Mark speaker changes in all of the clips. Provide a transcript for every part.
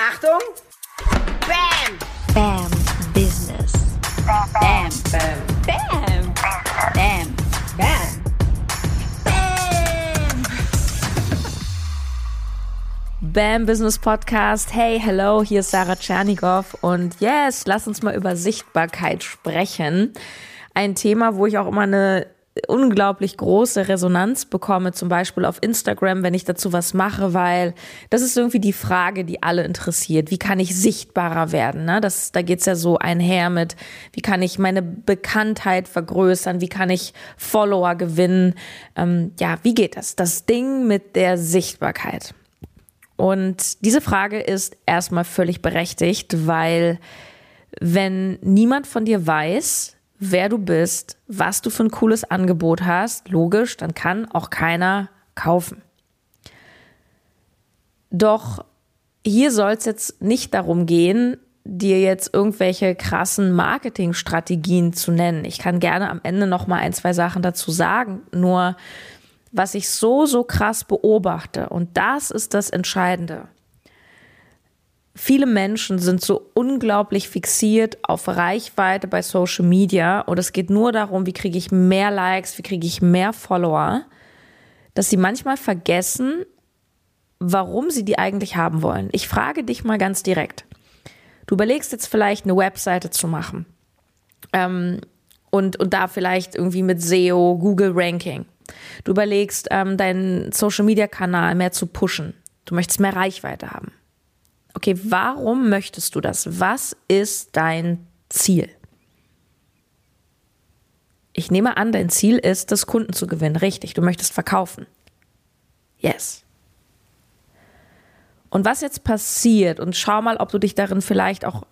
Speaker 1: Achtung! Bam!
Speaker 2: Bam Business.
Speaker 1: Bam! Bam!
Speaker 2: Bam. Bam.
Speaker 1: Bam!
Speaker 3: Bam Business Podcast. Hey, hello, hier ist Sarah Tschernigow und yes, lass uns mal über Sichtbarkeit sprechen. Ein Thema, wo ich auch immer eine unglaublich große Resonanz bekomme, zum Beispiel auf Instagram, wenn ich dazu was mache, weil das ist irgendwie die Frage, die alle interessiert. Wie kann ich sichtbarer werden? Ne? Das, da geht's ja so einher mit, wie kann ich meine Bekanntheit vergrößern? Wie kann ich Follower gewinnen? Ähm, ja, wie geht das? Das Ding mit der Sichtbarkeit. Und diese Frage ist erstmal völlig berechtigt, weil wenn niemand von dir weiß, wer du bist, was du für ein cooles Angebot hast, logisch, dann kann auch keiner kaufen. Doch hier soll es jetzt nicht darum gehen, dir jetzt irgendwelche krassen Marketingstrategien zu nennen. Ich kann gerne am Ende noch mal ein, zwei Sachen dazu sagen, nur was ich so, so krass beobachte, und das ist das Entscheidende. Viele Menschen sind so unglaublich fixiert auf Reichweite bei Social Media und es geht nur darum, wie kriege ich mehr Likes, wie kriege ich mehr Follower, dass sie manchmal vergessen, warum sie die eigentlich haben wollen. Ich frage dich mal ganz direkt. Du überlegst jetzt vielleicht eine Webseite zu machen ähm, und, und da vielleicht irgendwie mit SEO, Google Ranking. Du überlegst, ähm, deinen Social-Media-Kanal mehr zu pushen. Du möchtest mehr Reichweite haben. Okay, warum möchtest du das? Was ist dein Ziel? Ich nehme an, dein Ziel ist, das Kunden zu gewinnen. Richtig, du möchtest verkaufen. Yes. Und was jetzt passiert, und schau mal, ob du dich darin vielleicht auch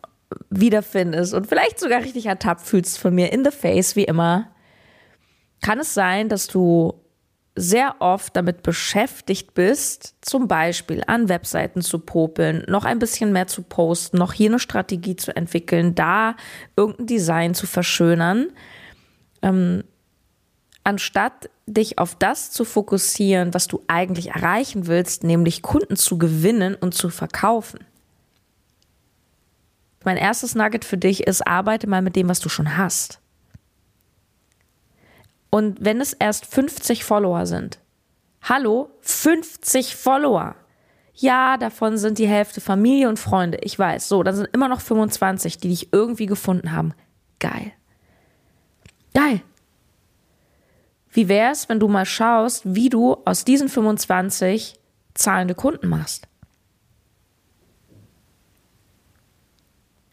Speaker 3: wiederfindest und vielleicht sogar richtig ertappt fühlst von mir in the face, wie immer kann es sein, dass du sehr oft damit beschäftigt bist, zum Beispiel an Webseiten zu popeln, noch ein bisschen mehr zu posten, noch hier eine Strategie zu entwickeln, da irgendein Design zu verschönern, ähm, anstatt dich auf das zu fokussieren, was du eigentlich erreichen willst, nämlich Kunden zu gewinnen und zu verkaufen. Mein erstes Nugget für dich ist, arbeite mal mit dem, was du schon hast. Und wenn es erst 50 Follower sind, hallo, 50 Follower. Ja, davon sind die Hälfte Familie und Freunde. Ich weiß. So, dann sind immer noch 25, die dich irgendwie gefunden haben. Geil. Geil. Wie wär's, wenn du mal schaust, wie du aus diesen 25 zahlende Kunden machst?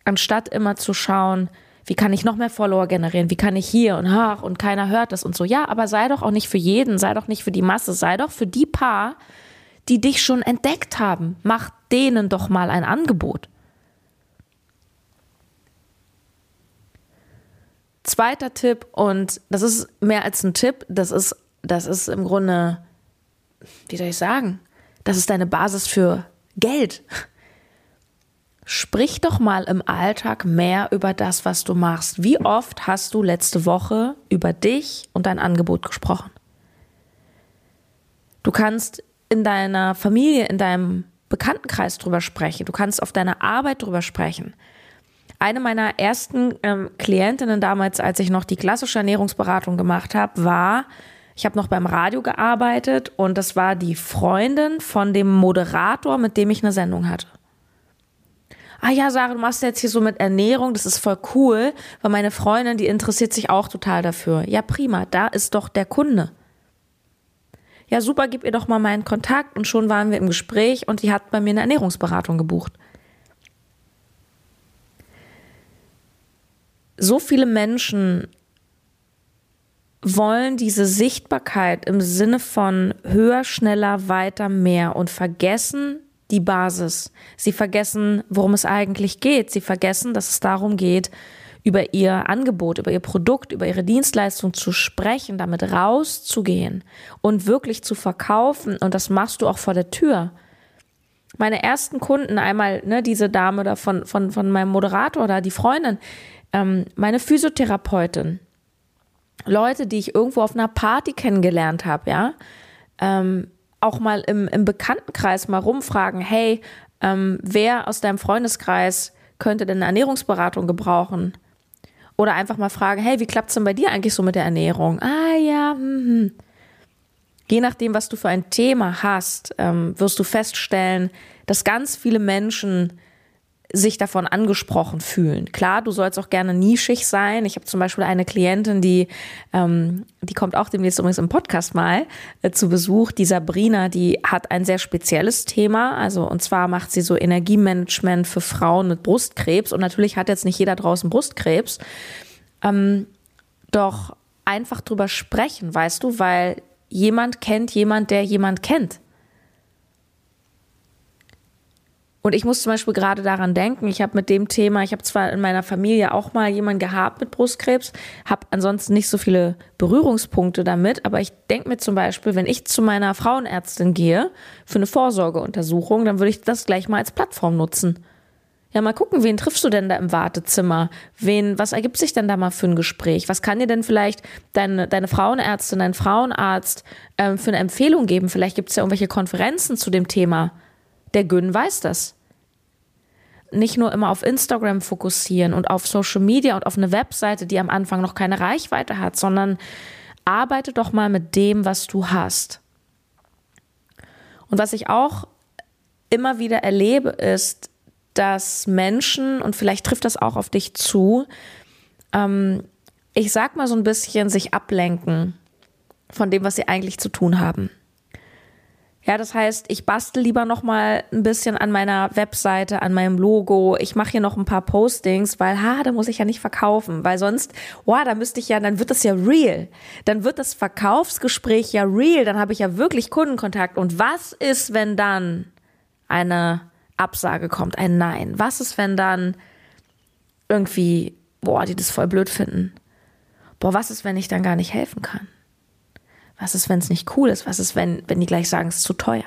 Speaker 3: Anstatt immer zu schauen, wie kann ich noch mehr Follower generieren? Wie kann ich hier und ach und keiner hört das und so. Ja, aber sei doch auch nicht für jeden, sei doch nicht für die Masse, sei doch für die paar, die dich schon entdeckt haben. Mach denen doch mal ein Angebot. Zweiter Tipp, und das ist mehr als ein Tipp, das ist, das ist im Grunde, wie soll ich sagen, das ist deine Basis für Geld. Sprich doch mal im Alltag mehr über das, was du machst. Wie oft hast du letzte Woche über dich und dein Angebot gesprochen? Du kannst in deiner Familie, in deinem Bekanntenkreis drüber sprechen. Du kannst auf deiner Arbeit drüber sprechen. Eine meiner ersten ähm, Klientinnen damals, als ich noch die klassische Ernährungsberatung gemacht habe, war, ich habe noch beim Radio gearbeitet und das war die Freundin von dem Moderator, mit dem ich eine Sendung hatte ah ja, Sarah, du machst jetzt hier so mit Ernährung, das ist voll cool, weil meine Freundin, die interessiert sich auch total dafür. Ja, prima, da ist doch der Kunde. Ja, super, gib ihr doch mal meinen Kontakt und schon waren wir im Gespräch und die hat bei mir eine Ernährungsberatung gebucht. So viele Menschen wollen diese Sichtbarkeit im Sinne von höher, schneller, weiter, mehr und vergessen die Basis. Sie vergessen, worum es eigentlich geht. Sie vergessen, dass es darum geht, über ihr Angebot, über ihr Produkt, über ihre Dienstleistung zu sprechen, damit rauszugehen und wirklich zu verkaufen. Und das machst du auch vor der Tür. Meine ersten Kunden, einmal ne, diese Dame da von, von, von meinem Moderator da, die Freundin, ähm, meine Physiotherapeutin, Leute, die ich irgendwo auf einer Party kennengelernt habe, ja, ähm, auch mal im, im Bekanntenkreis mal rumfragen, hey, Ähm, wer aus deinem Freundeskreis könnte denn eine Ernährungsberatung gebrauchen? Oder einfach mal fragen, hey, wie klappt es denn bei dir eigentlich so mit der Ernährung? Ah ja, hm. Je nachdem, was du für ein Thema hast, ähm, wirst du feststellen, dass ganz viele Menschen sich davon angesprochen fühlen. Klar, du sollst auch gerne nischig sein. Ich habe zum Beispiel eine Klientin, die, ähm, die kommt auch demnächst übrigens im Podcast mal äh, zu Besuch. Die Sabrina, die hat ein sehr spezielles Thema. Also und zwar macht sie so Energiemanagement für Frauen mit Brustkrebs. Und natürlich hat jetzt nicht jeder draußen Brustkrebs. Ähm, doch einfach drüber sprechen, weißt du, weil jemand kennt jemand, der jemand kennt. Und ich muss zum Beispiel gerade daran denken, ich habe mit dem Thema, ich habe zwar in meiner Familie auch mal jemanden gehabt mit Brustkrebs, habe ansonsten nicht so viele Berührungspunkte damit, aber ich denke mir zum Beispiel, wenn ich zu meiner Frauenärztin gehe für eine Vorsorgeuntersuchung, dann würde ich das gleich mal als Plattform nutzen. Ja, mal gucken, wen triffst du denn da im Wartezimmer? Wen, was ergibt sich denn da mal für ein Gespräch? Was kann dir denn vielleicht deine, deine Frauenärztin, dein Frauenarzt ähm, für eine Empfehlung geben? Vielleicht gibt es ja irgendwelche Konferenzen zu dem Thema. Der Gün weiß das. Nicht nur immer auf Instagram fokussieren und auf Social Media und auf eine Webseite, die am Anfang noch keine Reichweite hat, sondern arbeite doch mal mit dem, was du hast. Und was ich auch immer wieder erlebe, ist, dass Menschen, und vielleicht trifft das auch auf dich zu, ähm, ich sag mal so ein bisschen, sich ablenken von dem, was sie eigentlich zu tun haben. Ja, das heißt, ich bastel lieber noch mal ein bisschen an meiner Webseite, an meinem Logo. Ich mache hier noch ein paar Postings, weil ha, da muss ich ja nicht verkaufen, weil sonst, wow, da müsste ich ja, dann wird das ja real. Dann wird das Verkaufsgespräch ja real, dann habe ich ja wirklich Kundenkontakt und was ist, wenn dann eine Absage kommt, ein Nein? Was ist, wenn dann irgendwie, boah, die das voll blöd finden? Boah, was ist, wenn ich dann gar nicht helfen kann? Was ist, wenn es nicht cool ist? Was ist, wenn, wenn die gleich sagen, es ist zu teuer?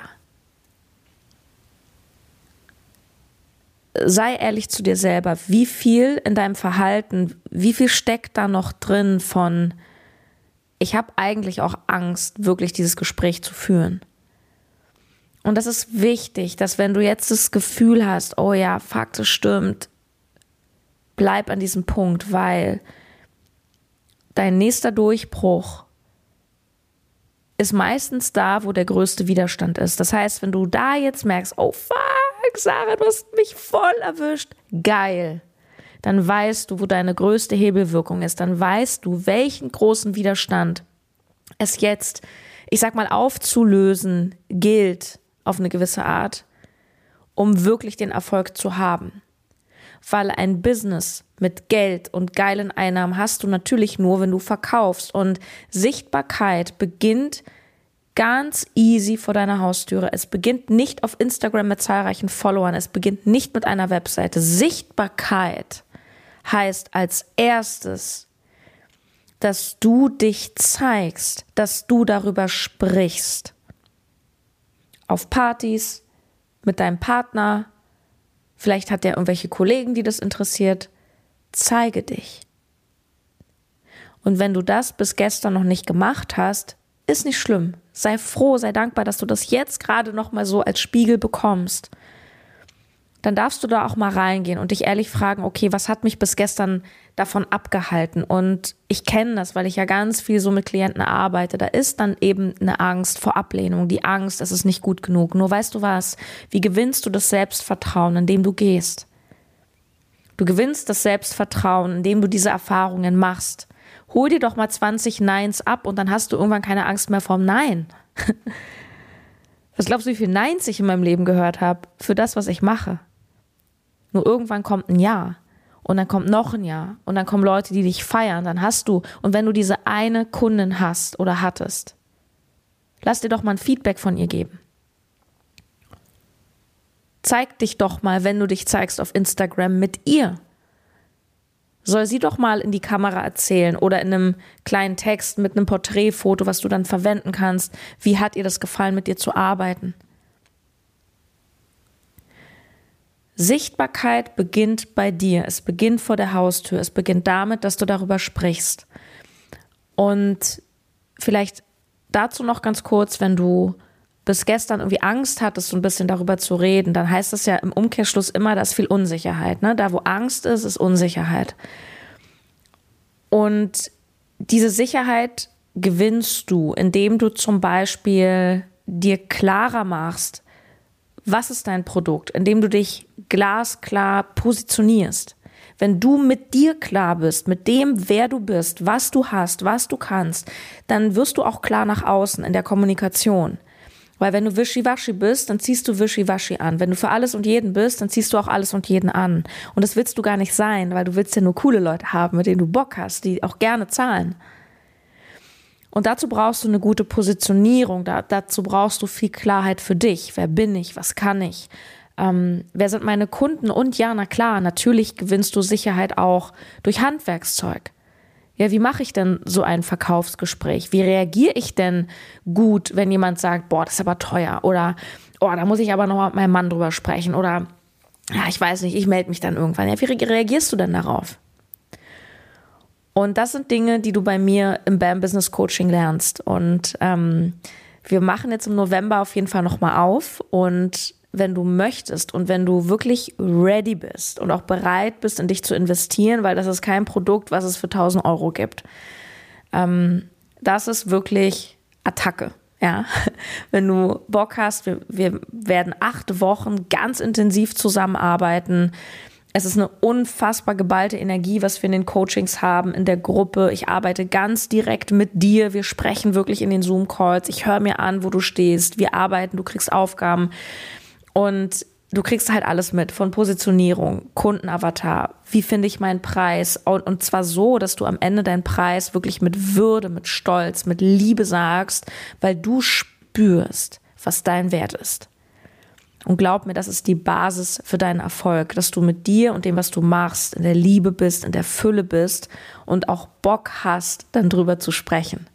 Speaker 3: Sei ehrlich zu dir selber, wie viel in deinem Verhalten, wie viel steckt da noch drin von, ich habe eigentlich auch Angst, wirklich dieses Gespräch zu führen. Und das ist wichtig, dass wenn du jetzt das Gefühl hast, oh ja, Fakt, es stimmt, bleib an diesem Punkt, weil dein nächster Durchbruch ist meistens da, wo der größte Widerstand ist. Das heißt, wenn du da jetzt merkst, oh fuck, Sarah, du hast mich voll erwischt, geil. Dann weißt du, wo deine größte Hebelwirkung ist. Dann weißt du, welchen großen Widerstand es jetzt, ich sag mal, aufzulösen gilt auf eine gewisse Art, um wirklich den Erfolg zu haben. Weil ein Business mit Geld und geilen Einnahmen hast du natürlich nur, wenn du verkaufst. Und Sichtbarkeit beginnt ganz easy vor deiner Haustüre. Es beginnt nicht auf Instagram mit zahlreichen Followern. Es beginnt nicht mit einer Webseite. Sichtbarkeit heißt als erstes, dass du dich zeigst, dass du darüber sprichst. Auf Partys, mit deinem Partner, vielleicht hat der irgendwelche Kollegen, die das interessiert zeige dich. Und wenn du das bis gestern noch nicht gemacht hast, ist nicht schlimm. Sei froh, sei dankbar, dass du das jetzt gerade noch mal so als Spiegel bekommst. Dann darfst du da auch mal reingehen und dich ehrlich fragen, okay, was hat mich bis gestern davon abgehalten? Und ich kenne das, weil ich ja ganz viel so mit Klienten arbeite. Da ist dann eben eine Angst vor Ablehnung, die Angst, es ist nicht gut genug. Nur weißt du was? Wie gewinnst du das Selbstvertrauen, indem du gehst? Du gewinnst das Selbstvertrauen, indem du diese Erfahrungen machst. Hol dir doch mal 20 Neins ab und dann hast du irgendwann keine Angst mehr vorm Nein. Was glaubst du, wie viele Neins ich in meinem Leben gehört habe für das, was ich mache? Nur irgendwann kommt ein Ja und dann kommt noch ein Ja und dann kommen Leute, die dich feiern, dann hast du und wenn du diese eine Kundin hast oder hattest, lass dir doch mal ein Feedback von ihr geben zeig dich doch mal, wenn du dich zeigst auf Instagram mit ihr. Soll sie doch mal in die Kamera erzählen oder in einem kleinen Text mit einem Porträtfoto, was du dann verwenden kannst. Wie hat ihr das gefallen, mit dir zu arbeiten? Sichtbarkeit beginnt bei dir. Es beginnt vor der Haustür. Es beginnt damit, dass du darüber sprichst. Und vielleicht dazu noch ganz kurz, wenn du bis gestern irgendwie Angst hattest, so ein bisschen darüber zu reden, dann heißt das ja im Umkehrschluss immer, dass viel Unsicherheit. Ne? Da, wo Angst ist, ist Unsicherheit. Und diese Sicherheit gewinnst du, indem du zum Beispiel dir klarer machst, was ist dein Produkt, indem du dich glasklar positionierst. Wenn du mit dir klar bist, mit dem, wer du bist, was du hast, was du kannst, dann wirst du auch klar nach außen in der Kommunikation. Weil wenn du wischiwaschi bist, dann ziehst du wischiwaschi an. Wenn du für alles und jeden bist, dann ziehst du auch alles und jeden an. Und das willst du gar nicht sein, weil du willst ja nur coole Leute haben, mit denen du Bock hast, die auch gerne zahlen. Und dazu brauchst du eine gute Positionierung, da, dazu brauchst du viel Klarheit für dich. Wer bin ich? Was kann ich? Ähm, wer sind meine Kunden? Und ja, na klar, natürlich gewinnst du Sicherheit auch durch Handwerkszeug. Ja, wie mache ich denn so ein Verkaufsgespräch? Wie reagiere ich denn gut, wenn jemand sagt, boah, das ist aber teuer? Oder, oh, da muss ich aber noch mal mit meinem Mann drüber sprechen? Oder, ja, ich weiß nicht, ich melde mich dann irgendwann. Ja, wie reagierst du denn darauf? Und das sind Dinge, die du bei mir im BAM Business Coaching lernst. Und ähm, wir machen jetzt im November auf jeden Fall nochmal auf. Und wenn du möchtest und wenn du wirklich ready bist und auch bereit bist, in dich zu investieren, weil das ist kein Produkt, was es für 1000 Euro gibt. Ähm, das ist wirklich Attacke. Ja, wenn du Bock hast, wir, wir werden acht Wochen ganz intensiv zusammenarbeiten es ist eine unfassbar geballte Energie, was wir in den Coachings haben, in der Gruppe. Ich arbeite ganz direkt mit dir. Wir sprechen wirklich in den Zoom-Calls. Ich höre mir an, wo du stehst. Wir arbeiten, du kriegst Aufgaben. Und du kriegst halt alles mit von Positionierung, Kundenavatar, wie finde ich meinen Preis und, zwar so, dass du am Ende deinen Preis wirklich mit Würde, mit Stolz, mit Liebe sagst, weil du spürst, was dein Wert ist. Und glaub mir, das ist die Basis für deinen Erfolg, dass du mit dir und dem, was du machst, in der Liebe bist, in der Fülle bist und auch Bock hast, dann drüber zu sprechen.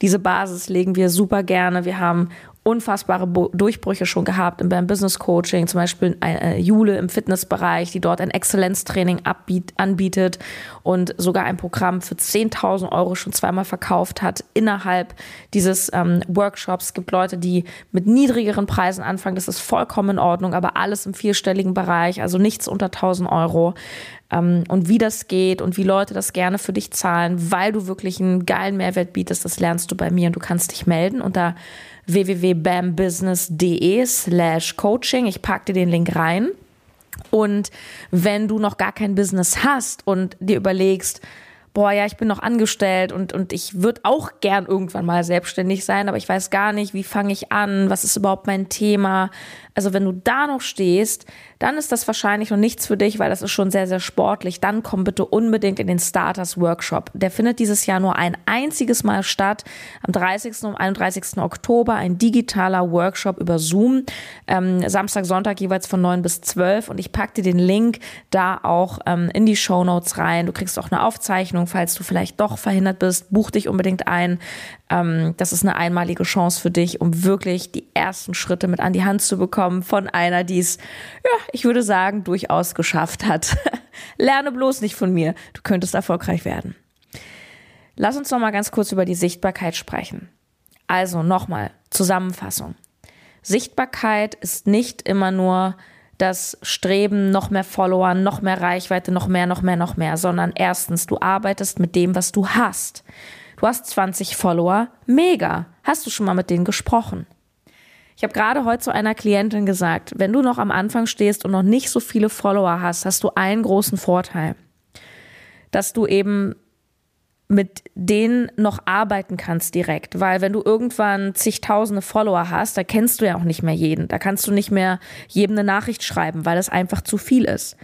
Speaker 3: Diese Basis legen wir super gerne. Wir haben unfassbare Durchbrüche schon gehabt im Business Coaching, zum Beispiel äh, Jule im Fitnessbereich, die dort ein Exzellenztraining anbietet und sogar ein Programm für 10.000 Euro schon zweimal verkauft hat innerhalb dieses ähm, Workshops. Es gibt Leute, die mit niedrigeren Preisen anfangen, das ist vollkommen in Ordnung, aber alles im vierstelligen Bereich, also nichts unter 1.000 Euro. Ähm, und wie das geht und wie Leute das gerne für dich zahlen, weil du wirklich einen geilen Mehrwert bietest, das lernst du bei mir und du kannst dich melden. Und da www.bambusiness.de slash coaching. Ich packe dir den Link rein. Und wenn du noch gar kein Business hast und dir überlegst, boah, ja, ich bin noch angestellt und, und ich würde auch gern irgendwann mal selbstständig sein, aber ich weiß gar nicht, wie fange ich an, was ist überhaupt mein Thema. Also wenn du da noch stehst, dann ist das wahrscheinlich noch nichts für dich, weil das ist schon sehr, sehr sportlich. Dann komm bitte unbedingt in den Starters Workshop. Der findet dieses Jahr nur ein einziges Mal statt. Am 30. und 31. Oktober ein digitaler Workshop über Zoom. Ähm, Samstag, Sonntag jeweils von 9 bis 12. Und ich packe dir den Link da auch ähm, in die Show Notes rein. Du kriegst auch eine Aufzeichnung, falls du vielleicht doch verhindert bist. Buch dich unbedingt ein. Ähm, das ist eine einmalige Chance für dich, um wirklich die ersten Schritte mit an die Hand zu bekommen von einer, die es, ja, ich würde sagen, durchaus geschafft hat. Lerne bloß nicht von mir. Du könntest erfolgreich werden. Lass uns noch mal ganz kurz über die Sichtbarkeit sprechen. Also nochmal Zusammenfassung. Sichtbarkeit ist nicht immer nur das Streben, noch mehr Follower, noch mehr Reichweite, noch mehr, noch mehr, noch mehr, sondern erstens, du arbeitest mit dem, was du hast. Du hast 20 Follower, mega. Hast du schon mal mit denen gesprochen? Ich habe gerade heute zu einer Klientin gesagt, wenn du noch am Anfang stehst und noch nicht so viele Follower hast, hast du einen großen Vorteil, dass du eben mit denen noch arbeiten kannst direkt, weil wenn du irgendwann zigtausende Follower hast, da kennst du ja auch nicht mehr jeden, da kannst du nicht mehr jedem eine Nachricht schreiben, weil das einfach zu viel ist.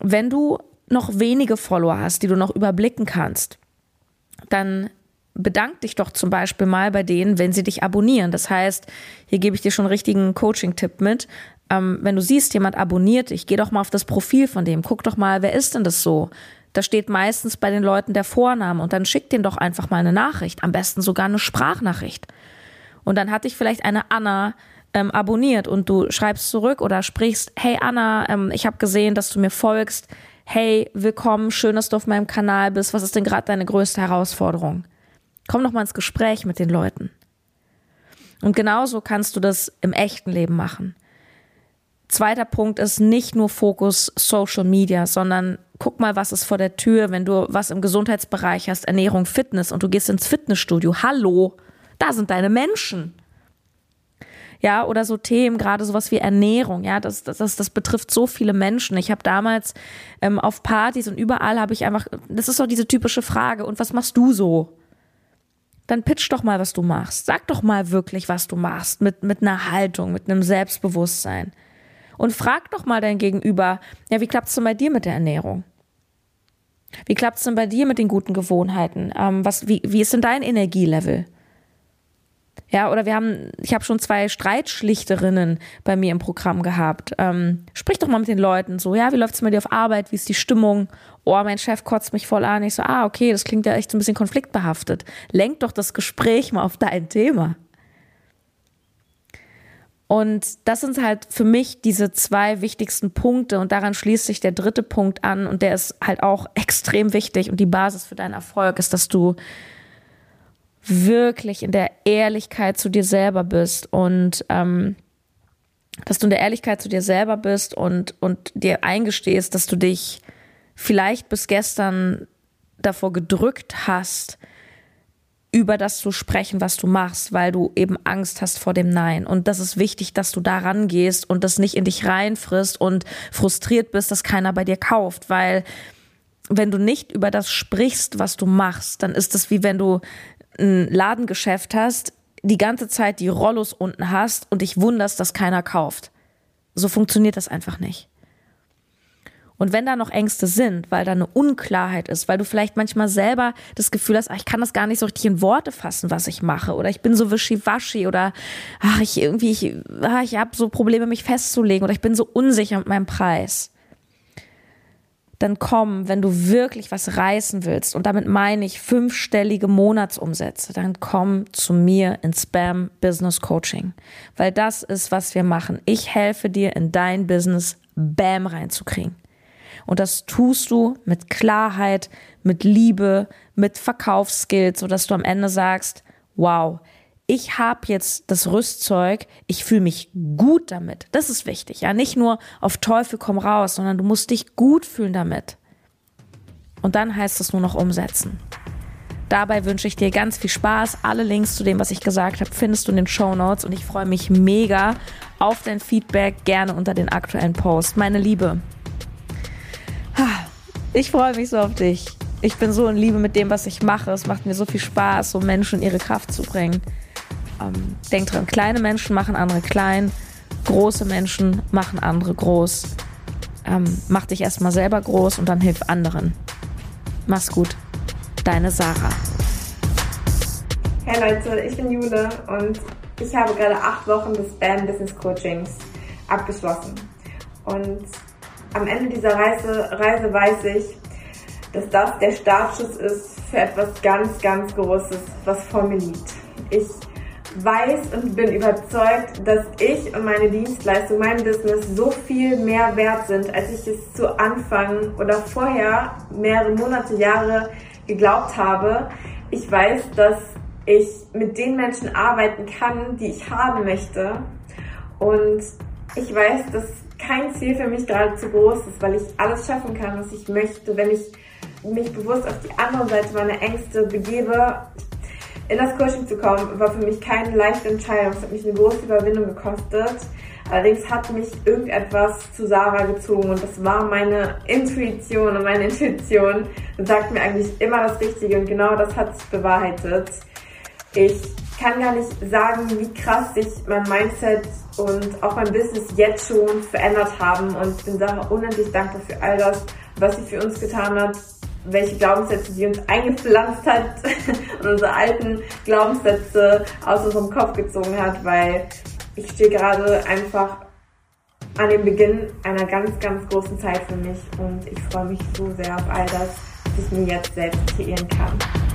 Speaker 3: Wenn du noch wenige Follower hast, die du noch überblicken kannst, dann bedank dich doch zum Beispiel mal bei denen, wenn sie dich abonnieren. Das heißt, hier gebe ich dir schon einen richtigen Coaching-Tipp mit. Ähm, wenn du siehst, jemand abonniert dich, geh doch mal auf das Profil von dem, guck doch mal, wer ist denn das so? Da steht meistens bei den Leuten der Vorname und dann schick denen doch einfach mal eine Nachricht, am besten sogar eine Sprachnachricht. Und dann hat dich vielleicht eine Anna ähm, abonniert und du schreibst zurück oder sprichst, hey Anna, ähm, ich habe gesehen, dass du mir folgst. Hey, willkommen, schön, dass du auf meinem Kanal bist. Was ist denn gerade deine größte Herausforderung? Komm doch mal ins Gespräch mit den Leuten. Und genauso kannst du das im echten Leben machen. Zweiter Punkt ist nicht nur Fokus Social Media, sondern guck mal, was ist vor der Tür, wenn du was im Gesundheitsbereich hast, Ernährung, Fitness und du gehst ins Fitnessstudio. Hallo, da sind deine Menschen. Ja, oder so Themen, gerade sowas wie Ernährung, ja, das, das, das, das betrifft so viele Menschen. Ich habe damals ähm, auf Partys und überall habe ich einfach, das ist so diese typische Frage, und was machst du so? Dann pitch doch mal, was du machst. Sag doch mal wirklich, was du machst, mit, mit einer Haltung, mit einem Selbstbewusstsein. Und frag doch mal dein Gegenüber, ja, wie klappt's denn bei dir mit der Ernährung? Wie klappt's denn bei dir mit den guten Gewohnheiten? Ähm, was, wie, wie ist denn dein Energielevel? Ja, oder wir haben, ich habe schon zwei Streitschlichterinnen bei mir im Programm gehabt. Ähm, sprich doch mal mit den Leuten so, ja, wie läuft's bei dir auf Arbeit? Wie ist die Stimmung? Oh, mein Chef kotzt mich voll an. Ich so, ah, okay, das klingt ja echt so ein bisschen konfliktbehaftet. Lenk doch das Gespräch mal auf dein Thema. Und das sind halt für mich diese zwei wichtigsten Punkte. Und daran schließt sich der dritte Punkt an. Und der ist halt auch extrem wichtig. Und die Basis für deinen Erfolg ist, dass du wirklich in der Ehrlichkeit zu dir selber bist. Und ähm, dass du in der Ehrlichkeit zu dir selber bist und, und dir eingestehst, dass du dich vielleicht bis gestern davor gedrückt hast, über das zu sprechen, was du machst, weil du eben Angst hast vor dem Nein. Und das ist wichtig, dass du da rangehst und das nicht in dich reinfrisst und frustriert bist, dass keiner bei dir kauft, weil wenn du nicht über das sprichst, was du machst, dann ist es wie wenn du ein Ladengeschäft hast, die ganze Zeit die Rollos unten hast und dich wunderst, dass keiner kauft. So funktioniert das einfach nicht. Und wenn da noch Ängste sind, weil da eine Unklarheit ist, weil du vielleicht manchmal selber das Gefühl hast, ach, ich kann das gar nicht so richtig in Worte fassen, was ich mache, oder ich bin so wischiwaschi, oder ach, ich irgendwie, ich, ach, ich habe so Probleme, mich festzulegen, oder ich bin so unsicher mit meinem Preis dann komm, wenn du wirklich was reißen willst, und damit meine ich fünfstellige Monatsumsätze, dann komm zu mir ins Spam Business Coaching. Weil das ist, was wir machen. Ich helfe dir in dein Business Bam reinzukriegen. Und das tust du mit Klarheit, mit Liebe, mit Verkaufsskills, sodass du am Ende sagst, wow, ich habe jetzt das Rüstzeug, ich fühle mich gut damit. Das ist wichtig. Ja, nicht nur auf Teufel komm raus, sondern du musst dich gut fühlen damit. Und dann heißt es nur noch umsetzen. Dabei wünsche ich dir ganz viel Spaß. Alle Links zu dem, was ich gesagt habe, findest du in den Show Notes und ich freue mich mega auf dein Feedback, gerne unter den aktuellen Post. Meine Liebe, ich freue mich so auf dich. Ich bin so in Liebe mit dem, was ich mache. Es macht mir so viel Spaß, so Menschen ihre Kraft zu bringen. Ähm, denk dran, kleine Menschen machen andere klein, große Menschen machen andere groß. Ähm, mach dich erstmal selber groß und dann hilf anderen. Mach's gut. Deine Sarah.
Speaker 4: Hey Leute, ich bin Jule und ich habe gerade acht Wochen des BAM Business Coachings abgeschlossen. Und am Ende dieser Reise, Reise weiß ich, dass das der Startschuss ist für etwas ganz, ganz Großes, was vor mir liegt. Ich weiß und bin überzeugt, dass ich und meine Dienstleistung, mein Business so viel mehr wert sind, als ich es zu Anfang oder vorher mehrere Monate, Jahre geglaubt habe. Ich weiß, dass ich mit den Menschen arbeiten kann, die ich haben möchte. Und ich weiß, dass kein Ziel für mich gerade zu groß ist, weil ich alles schaffen kann, was ich möchte, wenn ich mich bewusst auf die andere Seite meiner Ängste begebe, in das Coaching zu kommen, war für mich keine leichte Entscheidung. Es hat mich eine große Überwindung gekostet. Allerdings hat mich irgendetwas zu Sarah gezogen und das war meine Intuition und meine Intuition sagt mir eigentlich immer das Richtige und genau das hat sich bewahrheitet. Ich kann gar nicht sagen, wie krass sich mein Mindset und auch mein Business jetzt schon verändert haben und bin Sarah unendlich dankbar für all das, was sie für uns getan hat, welche Glaubenssätze sie uns eingepflanzt hat und unsere alten Glaubenssätze aus unserem Kopf gezogen hat, weil ich stehe gerade einfach an dem Beginn einer ganz, ganz großen Zeit für mich und ich freue mich so sehr auf all das, was ich mir jetzt selbst kreieren kann.